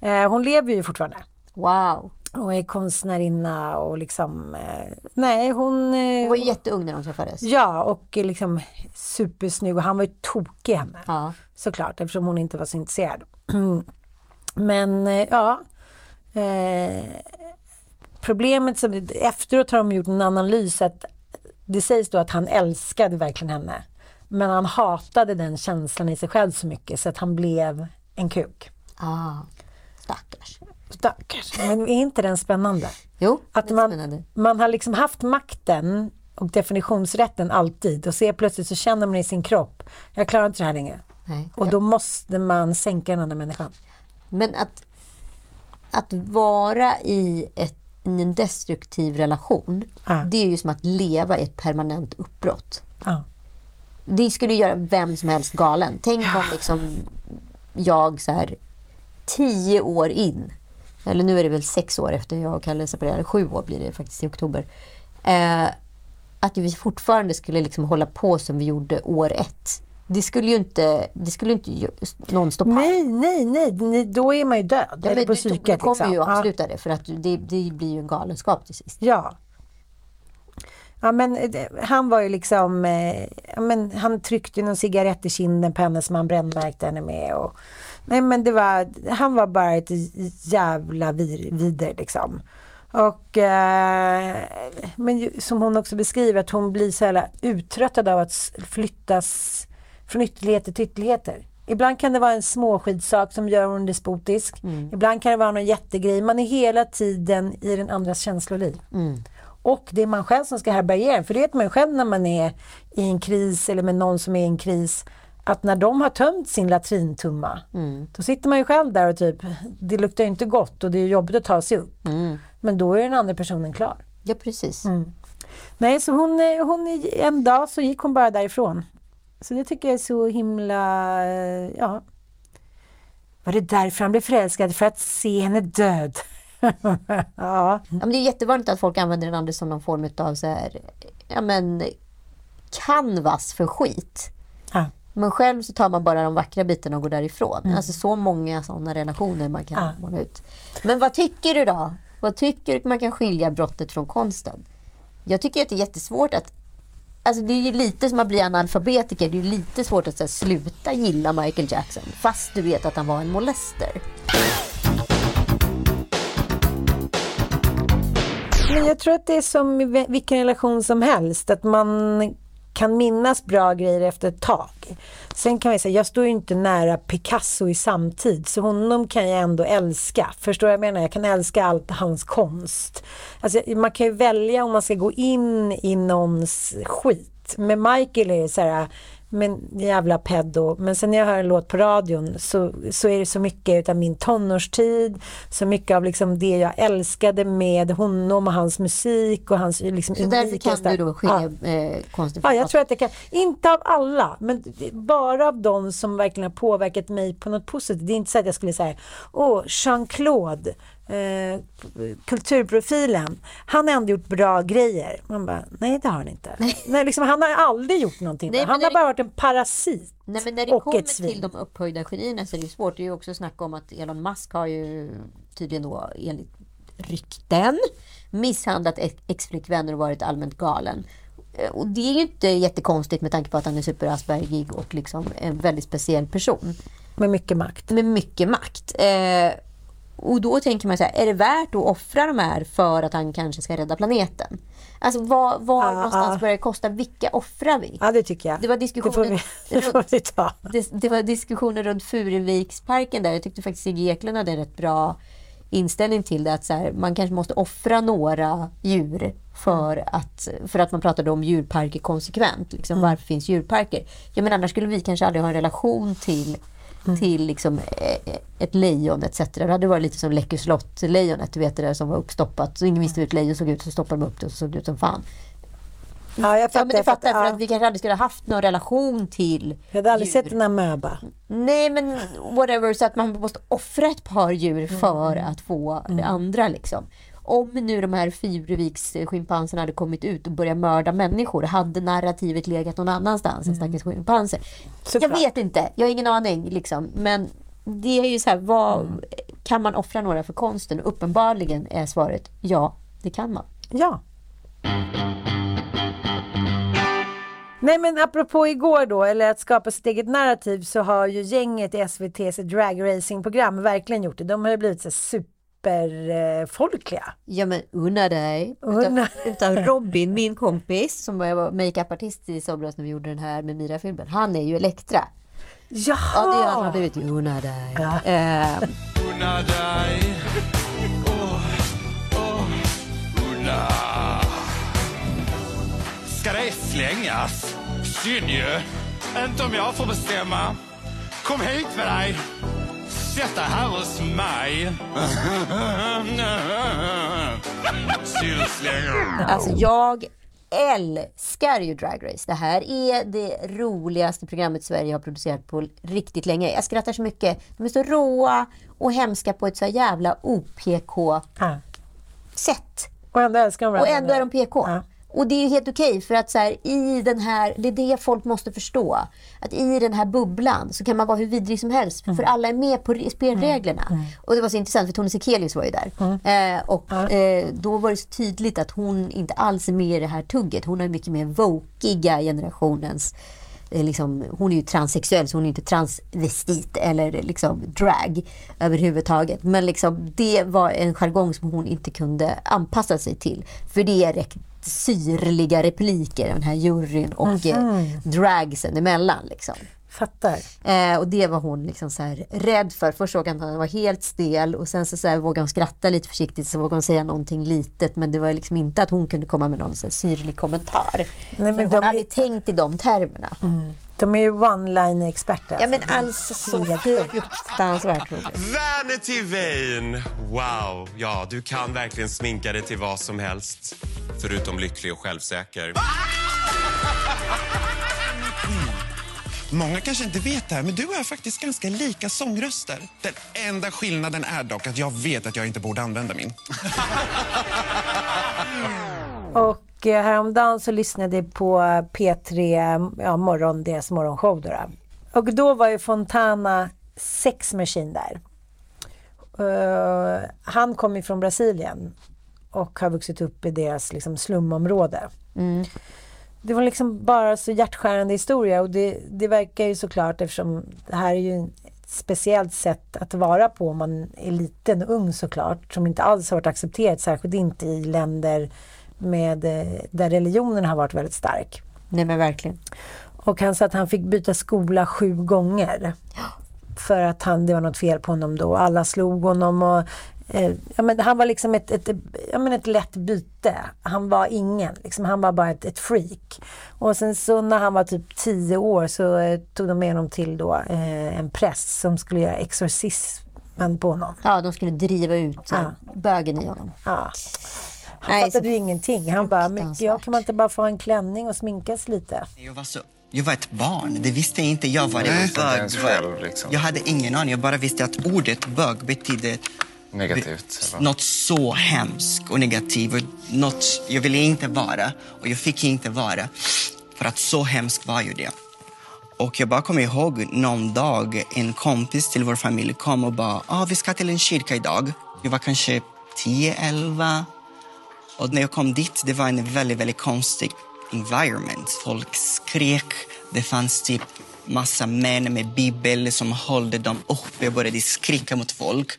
ja. Eh, hon lever ju fortfarande. Wow. Hon är konstnärinna och liksom... Eh, nej, hon... Eh, Hon var jätteung när de träffades. Ja, och liksom supersnygg. Och han var ju tokig i henne. Ja. Såklart, eftersom hon inte var så intresserad. (clears throat) Men eh, ja. Eh, problemet som... Efteråt har de gjort en analys att det sägs då att han älskade verkligen henne. Men han hatade den känslan i sig själv så mycket så att han blev en kuk. Ah, stackars. Stackars. Men är inte den spännande? Jo, Att man, spännande. man har liksom haft makten och definitionsrätten alltid och så plötsligt så känner man i sin kropp, jag klarar inte det här längre. Nej. Och då måste man sänka den andra människan. Men att, att vara i, ett, i en destruktiv relation, Ja. det är ju som att leva i ett permanent uppbrott. Ja. Det skulle göra vem som helst galen. Tänk om liksom jag så här tio år in, eller nu är det väl sex år efter jag och Kalle separerade, sju år blir det faktiskt i oktober. Eh, att vi fortfarande skulle liksom hålla på som vi gjorde år ett. Det skulle ju inte, det skulle inte någon stå på. Nej, nej, nej, då är man ju död. Ja, eller på du, psyket. du kommer liksom. ju Ja. avsluta det för att det, det blir ju en galenskap till sist. Ja. Ja men eh, han var ju liksom, eh, ja, men han tryckte någon cigarett i kinden på henne som han brännmärkte henne med. Och, nej men det var, han var bara ett jävla vir, vider liksom. Och eh, men som hon också beskriver att hon blir så jävla uttröttad av att flyttas från ytterligheter till ytterligheter. Ibland kan det vara en småskitsak som gör hon despotisk. Ibland kan det vara någon jättegrej. Man är hela tiden i den andras känsloliv. Och det är man själv som ska härbärgera. För det vet man själv när man är i en kris eller med någon som är i en kris. Att när de har tömt sin latrintumma, då sitter man ju själv där och typ, det luktar inte gott och det är jobbigt att ta sig upp. Men då är den andra personen klar. Ja, precis. Nej, så hon, hon, en dag så gick hon bara därifrån. Så det tycker jag är så himla, eh, ja. Var det därför han blev förälskad? För att se henne död? (laughs) ja. Ja, men det är jättevanligt att folk använder den andra som någon form av så här, ja men canvas för skit. ja. Men själv så tar man bara de vackra bitarna och går därifrån. Alltså så många sådana relationer man kan Ja. måla ut. Men vad tycker du då? Vad tycker du man kan skilja brottet från konsten? Jag tycker att det är jättesvårt att Alltså det är ju lite som att bli analfabetiker. Det är ju lite svårt att här, sluta gilla Michael Jackson fast du vet att han var en molester. Men jag tror att det är som i vilken relation som helst. Att man kan minnas bra grejer efter ett tag. Sen kan man säga, jag står ju inte nära Picasso i samtid. Så honom kan jag ändå älska. Förstår du vad jag menar? Jag kan älska allt hans konst. Alltså, man kan ju välja om man ska gå in i någons skit. Med Michael är det så här, men jävla pedo. Men sen när jag hör en låt på radion så, så är det så mycket av min tonårstid, så mycket av liksom det jag älskade med honom och hans musik och hans liksom Så därför kan du då skilja eh, konsten Ja, jag tror att det kan. Inte av alla, men bara av de som verkligen har påverkat mig på något positivt. Det är inte så att jag skulle säga, åh, Jean-Claude, eh, kulturprofilen, han har ändå gjort bra grejer. Man bara, nej det har han inte. Nej. liksom, han har aldrig gjort någonting. Nej, han har det- bara varit en parasit. Nej men när det och kommer ett svin. till de upphöjda genierna så är det ju svårt. Det är ju också snack om att Elon Musk har ju tydligen då enligt rykten misshandlat ex- ex-flickvänner och varit allmänt galen. Eh, Och det är ju inte jättekonstigt med tanke på att han är superaspergig och liksom en väldigt speciell person Med mycket makt. med mycket makt. Eh, och då tänker man så här, är det värt att offra de här för att han kanske ska rädda planeten? Alltså var, var Ja, någonstans ja. börjar det kosta? Vilka offrar vi? Ja, det tycker jag. Det var det får diskussionen vi, (laughs) det ta. det, det var diskussioner runt Furuviksparken där. Jag tyckte faktiskt Sigge Eklund hade en rätt bra inställning till det. Att så här, man kanske måste offra några djur för att, för att man pratade om djurparker konsekvent. Liksom, Varför finns djurparker? Ja, men annars skulle vi kanske aldrig ha en relation till till liksom eh, ett lejon etc. Det hade varit lite som Läckö slott-lejonet, du vet det där som var uppstoppat. Så ingen visste hur ett lejon såg ut, så stoppade de upp det och så såg det ut som fan. Ja, jag Ja, fattar. men du jag fattar, för Ja. att vi kanske aldrig skulle ha haft någon relation till Jag hade aldrig djur. sett en amöba. Nej men whatever, så att man måste offra ett par djur för att få det andra liksom. Om nu de här Furuviks-schimpanserna hade kommit ut och börjat mörda människor, hade narrativet legat någon annanstans än stackars schimpanser? Jag vet inte, jag har ingen aning liksom. Men det är ju så här, vad, kan man offra några för konsten? Uppenbarligen är svaret ja, det kan man. Ja. Nej men apropå igår då, eller att skapa sitt eget narrativ så har ju gänget i SVTs dragracingprogram verkligen gjort det. De har ju blivit så superfolkliga. Ja men unna dig. Unna- Utav, utav Robin, min kompis, som var makeupartist i somras när vi gjorde den här med Mira-filmen. Han är ju Elektra. Jaha! Ja, det är han har blivit unna dig. Eh, Unna dig Åh, åh, unna Ska det slängas? Synd ju. Inte om jag får bestämma. Kom hit med dig. Sätt dig här hos mig. Alltså jag älskar ju Drag Race. Det här är det roligaste programmet Sverige har producerat på riktigt länge. Jag skrattar så mycket. De är så råa och hemska på ett så jävla OPK-sätt. Ja. Och ändå älskar de Och ändå är de PK. Och det är helt okej för att så här, i den här, det är det folk måste förstå. Att i den här bubblan så kan man vara hur vidrig som helst. För alla är med på re- spelreglerna. Och det var så intressant för Tone Sekelius var ju där. Eh, och eh, då var det så tydligt att hon inte alls är med i det här tugget. Hon är mycket mer vokiga generationens Liksom, hon är ju transsexuell så hon är inte transvestit eller liksom drag överhuvudtaget. Men liksom, det var en jargong som hon inte kunde anpassa sig till. För det är rätt syrliga repliker, den här juryn och eh, dragsen emellan. Liksom. Fattar. Eh, och det var hon liksom så här rädd för. Först såg han att han var helt stel och sen så, så här, vågade hon skratta lite försiktigt så vågade hon säga någonting litet. Men det var liksom inte att hon kunde komma med någon så syrlig kommentar. men för hon de är- hade tänkt i de termerna. De är ju one-line-experter. Ja men är alltså så fruktansvärt roligt. Vanity Vane! Wow, ja, du kan verkligen sminka dig till vad som helst. Förutom lycklig och självsäker. Många kanske inte vet det här, men du har faktiskt ganska lika sångröster. Den enda skillnaden är dock att jag vet att jag inte borde använda min. (laughs) Och eh, häromdagen så lyssnade jag på P3 ja, morgon, deras morgonshow. Då, då. Och då var ju Fontana Sex Machine där. Eh, han kommer från Brasilien och har vuxit upp i deras liksom, slumområde. Det var liksom bara så hjärtskärande historia och det, det verkar ju såklart eftersom det här är ju ett speciellt sätt att vara på om man är liten och ung såklart som inte alls har varit accepterat, särskilt inte i länder med, eh, där religionen har varit väldigt stark. Nej men verkligen. Och han sa att han fick byta skola sju gånger. För att han, det var något fel på honom då. Alla slog honom och eh, ja, men han var liksom ett, ett, ja, men ett lätt byte. Han var ingen, liksom, han var bara ett, ett freak. Och sen så när han var typ tio år så eh, tog de med honom till då, eh, en präst som skulle göra exorcismen på honom. Ja, de skulle driva ut eh, Ja. bögen i honom. Ja. Han Nej, fattade så ju ingenting. Han bara, men jag kan man inte bara få en klänning och sminkas lite? Jag var, så, jag var ett barn. Det visste inte jag vad det var. Ens själv, liksom. Jag hade ingen aning. Jag bara visste att ordet bög betydde Negativt. eller? något så hemskt och negativt. Och något jag ville inte vara och jag fick inte vara. För att så hemskt var ju det. Och jag bara kommer ihåg någon dag en kompis till vår familj kom och bara ah, vi ska till en kyrka idag. Jag var kanske 10, 11. Och när jag kom dit, det var en väldigt, väldigt konstig environment. Folk skrek. Det fanns typ massa män med bibel som höll dem uppe och började skrika mot folk.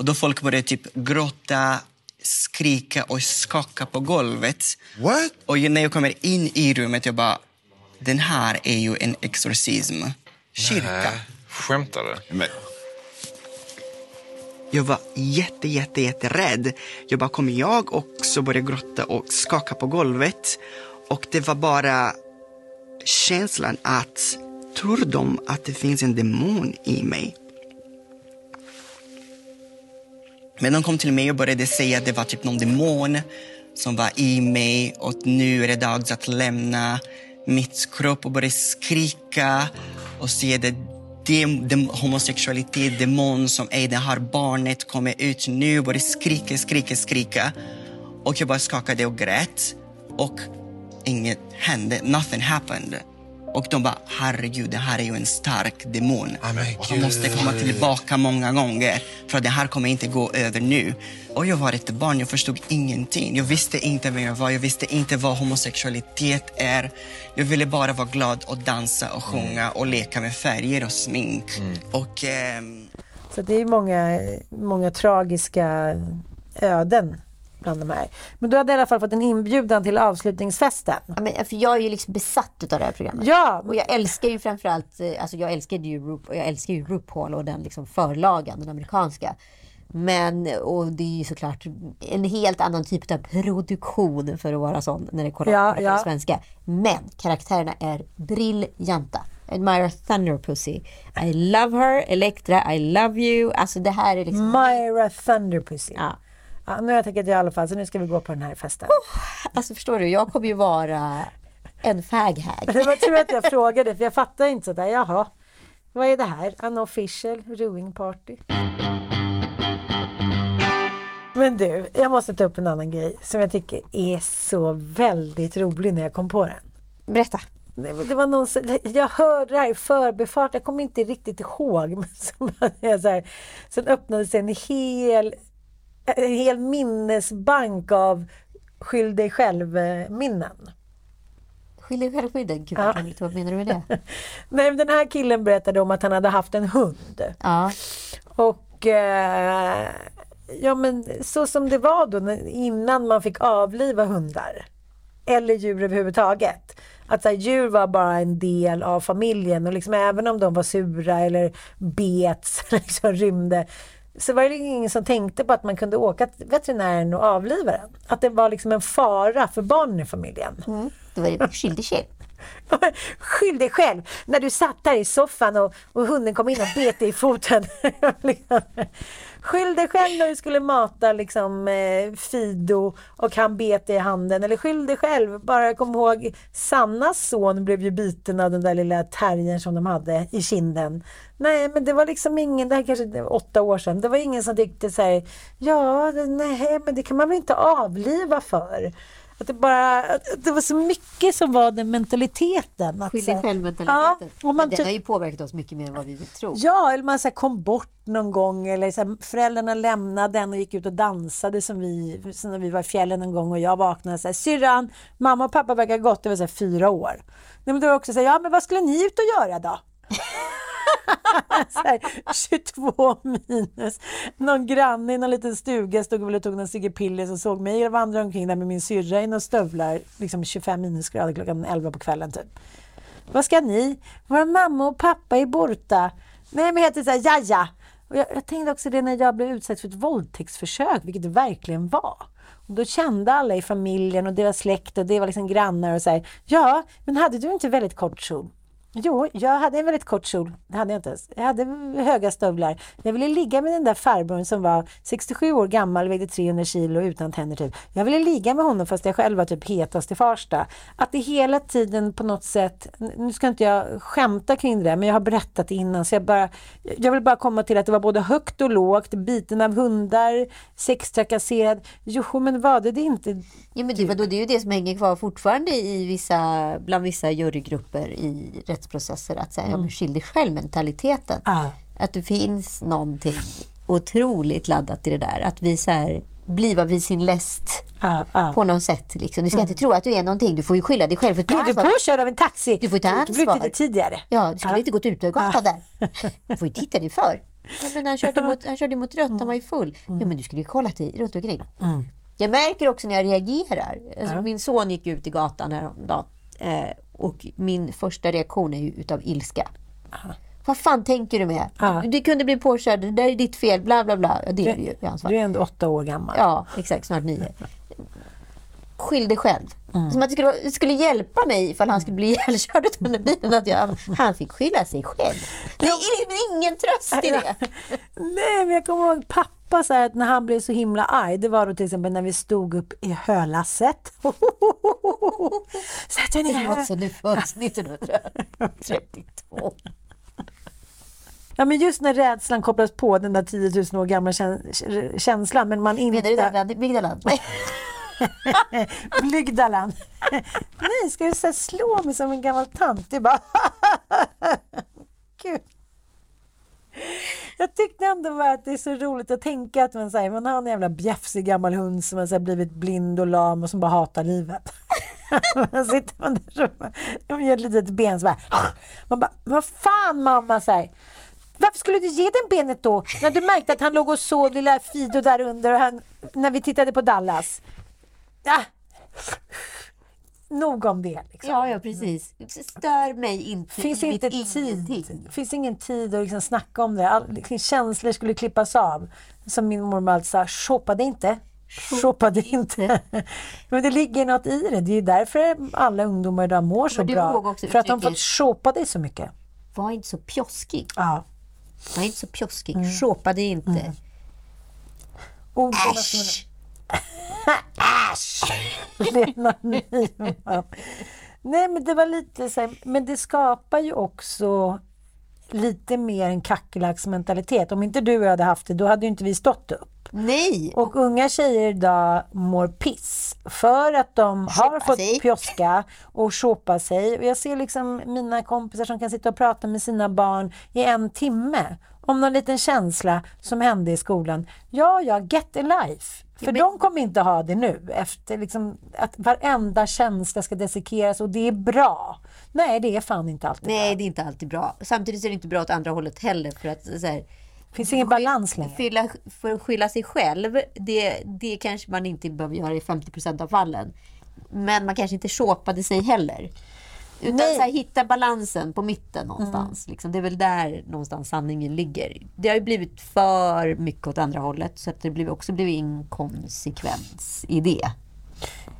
Och då folk började typ gråta, skrika och skaka på golvet. What? Och när jag kommer in i rummet, jag bara, den här är ju en exorcism. Kyrka. Skämtar du? Men, Jag var jätte, jätte, jätterädd. Jag bara, kommer jag också börja gråta och skaka på golvet? Och det var bara känslan att, tror de att det finns en demon i mig? Men de kom till mig och började säga att det var typ någon demon som var i mig och nu är det dags att lämna mitt kropp och börja skrika och säga att det dem, homosexualitet, demon som är det här barnet kommer ut nu och börja skrika, skrika, skrika. Och jag bara skakade och grät och inget hände. Nothing happened. Och de bara, herregud, det här är ju en stark demon. Han måste komma tillbaka många gånger för att det här kommer inte gå över nu. Och jag var ett barn, jag förstod ingenting. Jag visste inte vem jag var, jag visste inte vad homosexualitet är. Jag ville bara vara glad och dansa och sjunga och leka med färger och smink. Och ehm, Så det är många, många tragiska öden bland de här. Men du hade i alla fall fått en inbjudan till avslutningsfesten. Ja, men, för jag är ju liksom besatt av det här programmet. Ja, Och jag älskar ju framförallt, eh, alltså jag älskade ju, Ru, jag älskar ju RuPaul och den liksom förlagan, den amerikanska. Men, och det är ju såklart en helt annan typ av produktion för att vara sån när det kollar Ja, på ja. svenska. Men karaktärerna är briljanta. Admira Thunderpussy. I love her. Elektra, I love you. Alltså det här är liksom... Myra Thunderpussy. Ja. Ja, nu har jag tackat ja i alla fall, så nu ska vi gå på den här festen. Alltså förstår du, jag kommer ju vara en faghag. Det var tur att jag frågade, för jag fattar inte sådär. Jaha, vad är det här? Unofficial Ruing Party? Men du, jag måste ta upp en annan grej som jag tycker är så väldigt rolig när jag kom på den. Berätta. Det var någon, som- jag hörde det här i förbifart, jag kommer inte riktigt ihåg. Men så (laughs) så här, sen öppnades en hel, en hel minnesbank av skyll dig själv-minnen. Skyll dig själv skydden. Gud Ja. vad menar du med det? (laughs) Nej, den här killen berättade om att han hade haft en hund. Ja. Och eh, ja men så som det var då innan man fick avliva hundar. Eller djur överhuvudtaget. Att så här, djur var bara en del av familjen och liksom även om de var sura eller bets (laughs) eller liksom rymde så var det ingen som tänkte på att man kunde åka till veterinären och avliva den. Att det var liksom en fara för barnen i familjen. Det var ju skyll dig själv. (laughs) Skyll dig själv när du satt där i soffan och, och hunden kom in och bet dig i foten. (laughs) Skyll dig själv när du skulle mata liksom, eh, Fido och han bet dig i handen. Eller skyll dig själv. Bara kom ihåg, Sannas son blev ju biten av den där lilla terriern som de hade i kinden. Nej, men det var liksom ingen, det här kanske är åtta år sedan, det var ingen som tyckte så här, ja, nej, men det kan man väl inte avliva för. Att det, bara, att det var så mycket som var den mentaliteten. Att Skyll så dig här- själv mentaliteten. Ja, man den har ju påverkat oss mycket mer än vad vi vill tro. Ja, eller man så här kom bort någon gång eller så här, föräldrarna lämnade en och gick ut och dansade som vi, som när vi var i fjällen en gång och jag vaknade och sa syrran, mamma och pappa verkar ha gått, det var så här, fyra år. Nej, men då var det också så här, ja men vad skulle ni ut och göra då? (laughs) så här, 22 minus. Någon granne i någon liten stuga stod väl och tog någon cigg piller och såg mig vandra omkring där med min syrra i några stövlar, liksom 25 minusgrader klockan 11 på kvällen typ. Vad ska ni? Våra mamma och pappa är borta. Nej, men heter så här, jaja. Och jag, jag tänkte också det när jag blev utsatt för ett våldtäktsförsök, vilket det verkligen var. Och då kände alla i familjen och deras släkt och det var liksom grannar och så här, ja, men hade du inte väldigt kort kjol? Jo, jag hade en väldigt kort kjol. Det hade jag inte ens. Jag hade höga stövlar. Jag ville ligga med den där farbrorn som var 67 år gammal, vägde 300 kilo utan tänder typ. Jag ville ligga med honom fast jag själv var typ hetast i Farsta. Att det hela tiden på något sätt, nu ska inte jag skämta kring det där, men jag har berättat det innan så jag bara, jag vill bara komma till att det var både högt och lågt, biten av hundar, sextrakasserad. Jo, men var det det inte? Ja, men det, vadå, det är ju det som hänger kvar fortfarande i vissa, bland vissa jurygrupper i rättsprocesser. Att säga, ja, men skyll dig själv-mentaliteten. Ja. Att det finns någonting otroligt laddat i det där. Att vi så här, bliva vid sin läst Ja, ja. på något sätt. Liksom. Du ska inte tro att du är någonting. Du får ju skylla dig själv. För Blev du ansvar. påkörd av en taxi? Du får ta Du blev ansvar. lite tidigare. Ja, du skulle inte gått ut över gatan där. Du får ju titta dig för. (laughs) Men han, körde mot, han körde mot rött, han var ju full. Ja, men du skulle ju kollat dig runt omkring. Jag märker också när jag reagerar. Alltså, Min son gick ut i gatan häromdagen. Eh, och min första reaktion är ju utav ilska. Vad fan tänker du med? Ja. Du kunde bli påkörd, det där är ditt fel, bla bla bla. Ja, det är det ju. Du är ändå åtta år gammal. Ja, exakt. Snart nio. Skyll dig själv. Som att det skulle, det skulle hjälpa mig ifall han skulle bli (laughs) ihjälkörd under bilen. Att jag, han fick skylla sig själv. Det är ingen tröst i det. (laughs) Nej, men jag kommer ihåg pappa så att när han blev så himla arg. Det var då till exempel när vi stod upp i hölasset. Sätt (laughs) dig Det ner. var också nu föds 1932. Ja, men just när rädslan kopplas på den där 10 000 år gamla kä- känslan. Men man Menar du inte... (laughs) det? Nej. Blygdalan. Nej, ska du så slå mig som en gammal tant? Det är bara... (laughs) Gud. Jag tyckte ändå bara att det är så roligt att tänka att man, här, man har en jävla bjäfsig gammal hund som har så här blivit blind och lam och som bara hatar livet. (laughs) Man sitter man där och man gör ett litet ben så bara... Man bara, vad fan mamma säger varför skulle du ge den benet då? När du märkte att han låg och sov lilla Fido där under och han, när vi tittade på Dallas. Ja. Nog om det. Liksom. Ja, ja, precis. Stör mig inte finns i inte mitt tid. ingenting. finns ingen tid att liksom snacka om det. All, liksom, känslor skulle klippas av. Som min mormor alltid sa, shoppade inte. Shoppade inte. (laughs) Men det ligger något i det. Det är därför alla ungdomar idag mår så bra. För att de fått shoppa dig så mycket. Var inte så pjoskig. Ja. Var inte så pjoskig. Mm. Shopade inte. Ord som Äsch! Lena Nyman. Nej men det var lite så här, men det skapar ju också lite mer en kackerlacksmentalitet. Om inte du och jag hade haft det, då hade ju inte vi stått upp. Nej! Och unga tjejer idag mår piss för att de har fått sig. pjoska och shopa sig. Och jag ser liksom mina kompisar som kan sitta och prata med sina barn i en timme om någon liten känsla som hände i skolan. Ja, ja, get a life. För de kommer inte ha det nu, efter liksom att varenda känsla ska dissekeras och det är bra. Nej, det är fan inte alltid Nej, bra. det är inte alltid bra. Samtidigt är det inte bra åt andra hållet heller. För att så här, finns ingen balans längre. Fylla, för att skylla sig själv, det, det kanske man inte behöver göra i 50% av fallen. Men man kanske inte shopade sig heller. Utan Nej. så här, hitta balansen på mitten någonstans. Liksom. Det är väl där någonstans sanningen ligger. Det har ju blivit för mycket åt andra hållet. Så att det blir också blivit inkonsekvens i det.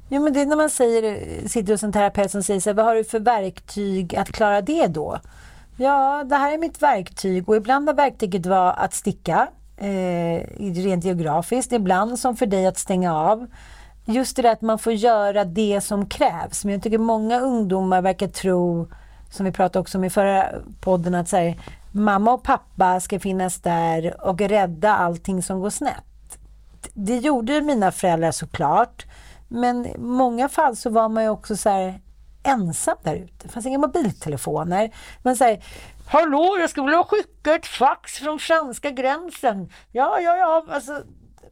Jo, men det är när man säger, sitter hos en terapeut som säger så här, vad har du för verktyg att klara det då? Ja, det här är mitt verktyg och ibland har verktyget var att sticka, eh, rent geografiskt. Ibland som för dig att stänga av. Just det där att man får göra det som krävs. Men jag tycker många ungdomar verkar tro, som vi pratade också om i förra podden, att så här, mamma och pappa ska finnas där och rädda allting som går snett. Det gjorde mina föräldrar såklart. Men i många fall så var man ju också så här ensam där ute. Det fanns inga mobiltelefoner. Man säger Hallå, jag skulle vilja skicka ett fax från franska gränsen. Ja, ja, ja. Alltså,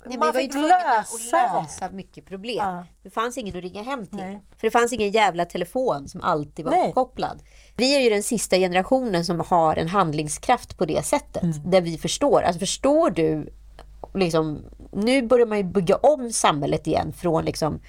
Nej, man fick lösa att lösa mycket problem. Ja. Det fanns ingen att ringa hem till. Nej. För det fanns ingen jävla telefon som alltid var Nej. uppkopplad. Vi är ju den sista generationen som har en handlingskraft på det sättet. Mm. Där vi förstår. Alltså förstår du, liksom, nu börjar man ju bygga om samhället igen från liksom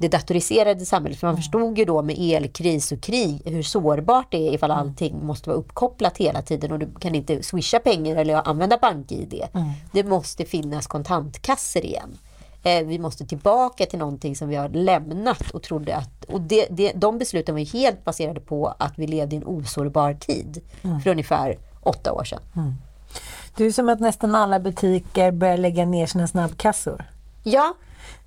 det datoriserade samhället. För man Mm. förstod ju då med elkris och krig hur sårbart det är ifall Mm. allting måste vara uppkopplat hela tiden och du kan inte swisha pengar eller använda bank-id. Mm. Det måste finnas kontantkassor igen. Eh, vi måste tillbaka till någonting som vi har lämnat och trodde att... Och det, det, de besluten var ju helt baserade på att vi levde i en osårbar tid Mm. för ungefär åtta år sedan. Det är som att nästan alla butiker börjar lägga ner sina snabbkassor. Ja,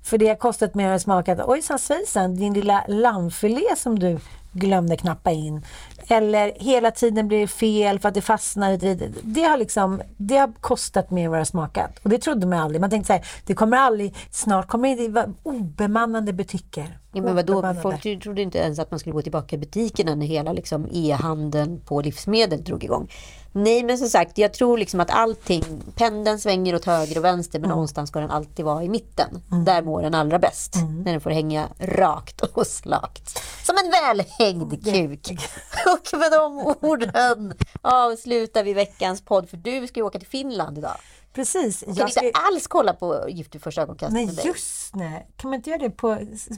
För det har kostat mer att smaka ojsan svejsan, din lilla lammfilé som du glömde knappa in. Eller hela tiden blir det fel för att det fastnar i det. Har, liksom, det har kostat mer vad det har smakat. Och det trodde man aldrig. Man tänkte så här, det kommer aldrig, snart kommer det vara obemannade butiker. Ja, men vadå? Folk trodde inte ens att man skulle gå tillbaka i butikerna när hela liksom, e-handeln på livsmedel drog igång. Nej, men som sagt, jag tror liksom att allting, pendeln svänger åt höger och vänster, men någonstans ska den alltid vara i mitten. Där mår den allra bäst. När den får hänga rakt och slakt. Som en välhängd kuk. (laughs) Och med de orden avslutar vi veckans podd, för du ska ju åka till Finland idag. Precis. Jag kan ska, inte alls kolla på Gift vid första ögonkastet nej, med dig. just nej. Kan man inte göra det på...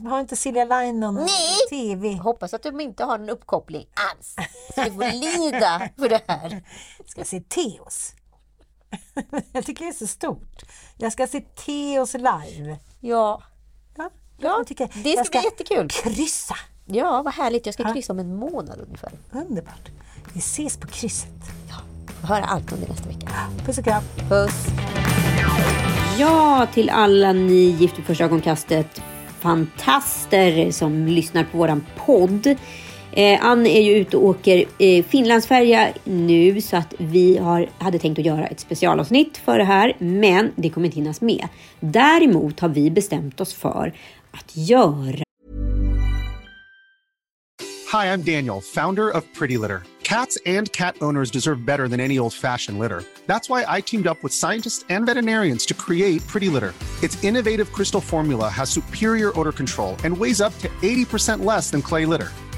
Har inte Silja Line någon Nej. TV? Hoppas att de inte har en uppkoppling alls. Så vi får lida för det här. (laughs) ska se Teos. (laughs) jag tycker det är så stort. Jag ska se Teos live. Ja, Ja, Ja, jag tycker det ska jag bli jättekul. kryssa. ja vad härligt. Jag ska kryssa om en månad ungefär. Underbart. Vi ses på krysset. Får höra allt om det nästa vecka. Puss och kram. Puss. Ja, till alla ni Gift vid första ögonkastet fantaster som lyssnar på våran podd. Eh, Ann är ju ute och åker eh, Finlandsfärja nu så att vi har, hade tänkt att göra ett specialavsnitt för det här, men det kommer inte hinnas med. Däremot har vi bestämt oss för att göra Hi, I'm Daniel, founder of Pretty Litter. Cats and cat owners deserve better than any old fashioned litter. That's why I teamed up with scientists and veterinarians to create Pretty Litter. Its innovative crystal formula has superior odor control and weighs up to 80% less than clay litter.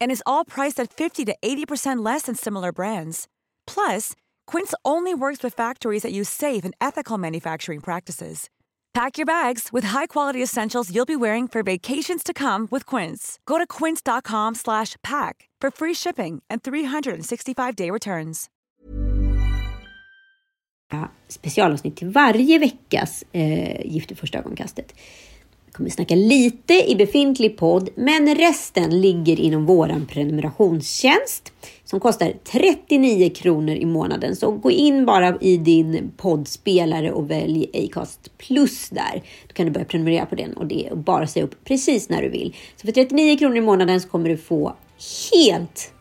And is all priced at 50 to 80% less than similar brands. Plus, Quince only works with factories that use safe and ethical manufacturing practices. Pack your bags with high-quality essentials you'll be wearing for vacations to come with Quince. Go to quince.com slash pack for free shipping and 365-day returns. specialavsnitt till varje veckas eh, Gift i första ögonkastet. Vi kommer snacka lite i befintlig podd, men resten ligger inom våran prenumerationstjänst som kostar 39 kronor i månaden. Så gå in bara i din poddspelare och välj Acast plus där. Då kan du börja prenumerera på den och det är bara säga upp precis när du vill. Så för 39 kronor i månaden så kommer du få helt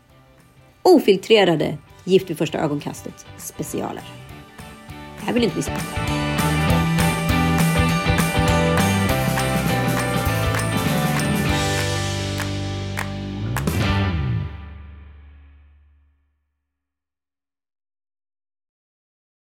ofiltrerade Gift vid första ögonkastet specialer. Det här vill du inte missa.